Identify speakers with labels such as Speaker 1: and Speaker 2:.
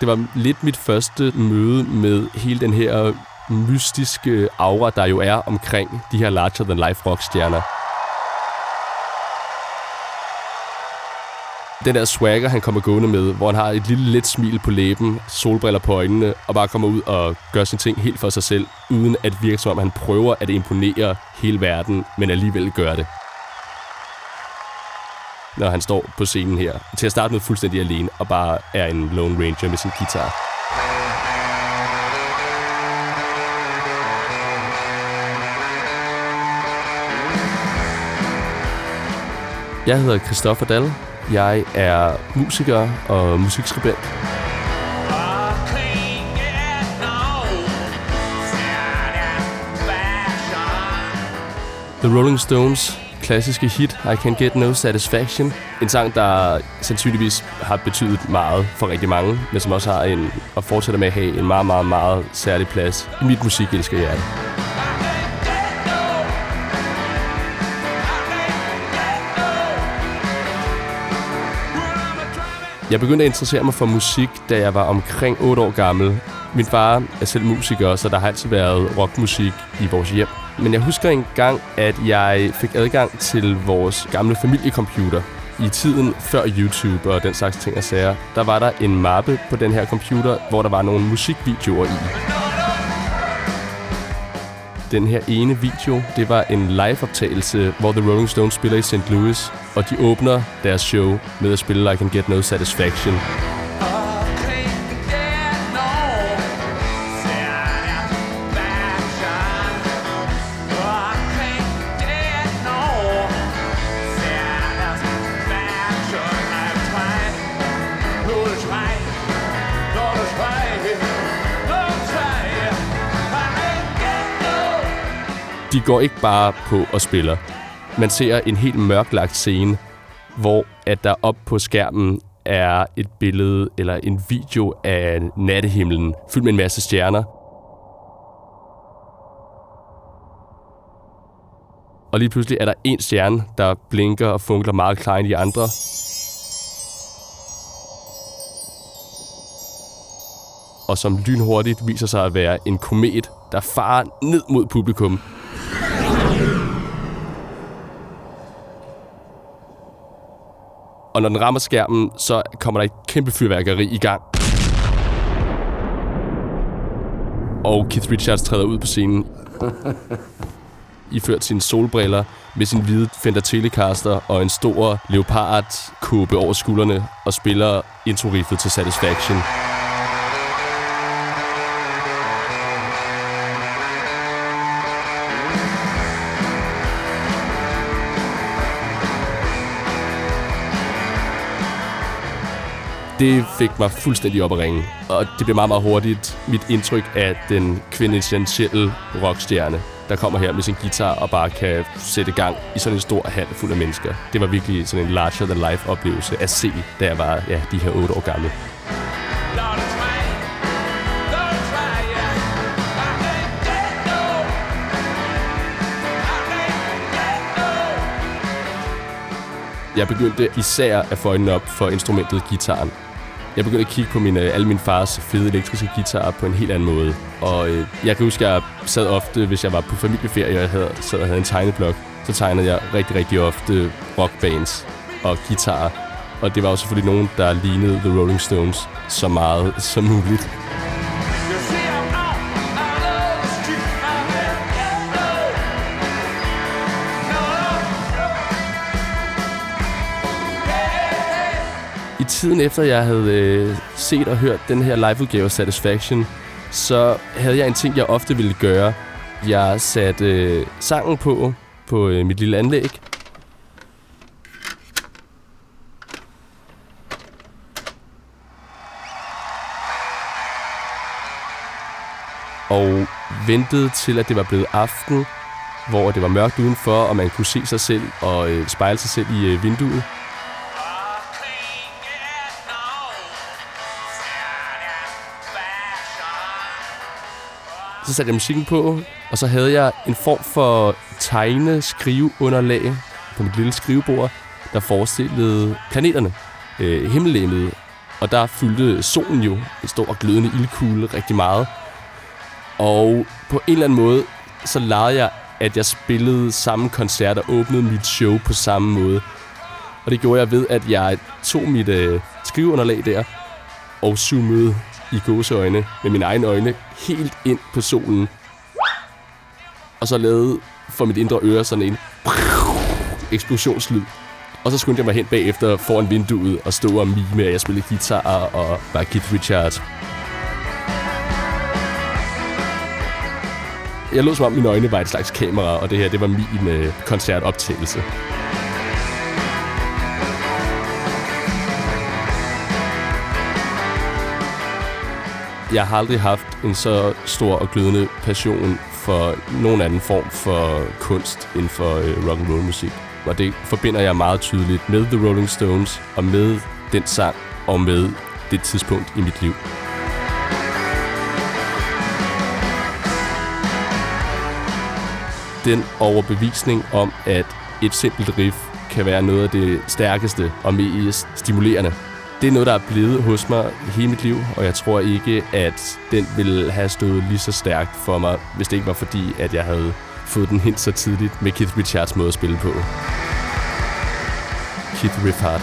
Speaker 1: Det var lidt mit første møde med hele den her mystiske aura, der jo er omkring de her larger-than-life rockstjerner. Den der swagger, han kommer gående med, hvor han har et lille let smil på læben, solbriller på øjnene, og bare kommer ud og gør sin ting helt for sig selv, uden at virke som om han prøver at imponere hele verden, men alligevel gør det. Når han står på scenen her, til at starte med fuldstændig alene, og bare er en Lone Ranger med sin guitar. Jeg hedder Christoffer Dahl. Jeg er musiker og musikskribent. The Rolling Stones klassiske hit I Can Get No Satisfaction. En sang, der sandsynligvis har betydet meget for rigtig mange, men som også har en, og fortsætter med at have en meget, meget, meget særlig plads i mit musikelsker hjerte. Jeg begyndte at interessere mig for musik, da jeg var omkring 8 år gammel. Min far er selv musiker, så der har altid været rockmusik i vores hjem. Men jeg husker en gang, at jeg fik adgang til vores gamle familiecomputer. I tiden før YouTube og den slags ting og sager, der var der en mappe på den her computer, hvor der var nogle musikvideoer i. Den her ene video, det var en liveoptagelse, hvor The Rolling Stones spiller i St. Louis, og de åbner deres show med at spille I Can Get No Satisfaction. De går ikke bare på og spiller. Man ser en helt mørklagt scene, hvor at der op på skærmen er et billede eller en video af nattehimlen, fyldt med en masse stjerner. Og lige pludselig er der en stjerne, der blinker og funkler meget klar end de andre. Og som lynhurtigt viser sig at være en komet, der farer ned mod publikum og når den rammer skærmen, så kommer der et kæmpe fyrværkeri i gang. Og Keith Richards træder ud på scenen. Iført sine solbriller med sin hvide Fender Telecaster og en stor leopard kåbe over skuldrene og spiller intro til Satisfaction. Det fik mig fuldstændig op at ringe. Og det blev meget, meget hurtigt mit indtryk af den kvintessentielle rockstjerne, der kommer her med sin guitar og bare kan sætte gang i sådan en stor hal fuld af mennesker. Det var virkelig sådan en larger-than-life oplevelse at se, da jeg var ja, de her otte år gammel. Jeg begyndte især at få øjnene op for instrumentet gitaren. Jeg begyndte at kigge på øh, mine, alle min fars fede elektriske guitarer på en helt anden måde. Og øh, jeg kan huske, at jeg sad ofte, hvis jeg var på familieferie, og jeg havde, sad og havde en tegneblok, så tegnede jeg rigtig, rigtig ofte rockbands og guitarer. Og det var jo selvfølgelig nogen, der lignede The Rolling Stones så meget som muligt. I tiden efter, jeg havde øh, set og hørt den her liveudgave af Satisfaction, så havde jeg en ting, jeg ofte ville gøre. Jeg satte øh, sangen på, på øh, mit lille anlæg. Og ventede til, at det var blevet aften, hvor det var mørkt udenfor, og man kunne se sig selv og øh, spejle sig selv i øh, vinduet. Så satte jeg musikken på, og så havde jeg en form for tegne-skriveunderlag på mit lille skrivebord, der forestillede planeterne, øh, himmellegemet, Og der fyldte solen jo en stor glødende ildkugle rigtig meget. Og på en eller anden måde, så lavede jeg, at jeg spillede samme koncert og åbnede mit show på samme måde. Og det gjorde jeg ved, at jeg tog mit øh, skriveunderlag der og zoomede i gåseøjne med mine egne øjne helt ind på solen. Og så lavede for mit indre øre sådan en eksplosionslyd. Og så skyndte jeg mig hen bagefter foran vinduet og stå og mime, at jeg spillede guitar og var Keith Richards. Jeg lå som om mine øjne var et slags kamera, og det her det var min øh, koncertoptagelse. Jeg har aldrig haft en så stor og glødende passion for nogen anden form for kunst inden for øh, rock and roll musik. Og det forbinder jeg meget tydeligt med The Rolling Stones og med den sang og med det tidspunkt i mit liv. Den overbevisning om, at et simpelt riff kan være noget af det stærkeste og mest stimulerende. Det er noget, der er blevet hos mig hele mit liv, og jeg tror ikke, at den ville have stået lige så stærkt for mig, hvis det ikke var fordi, at jeg havde fået den helt så tidligt med Keith Richards måde at spille på. Keith Riffhard.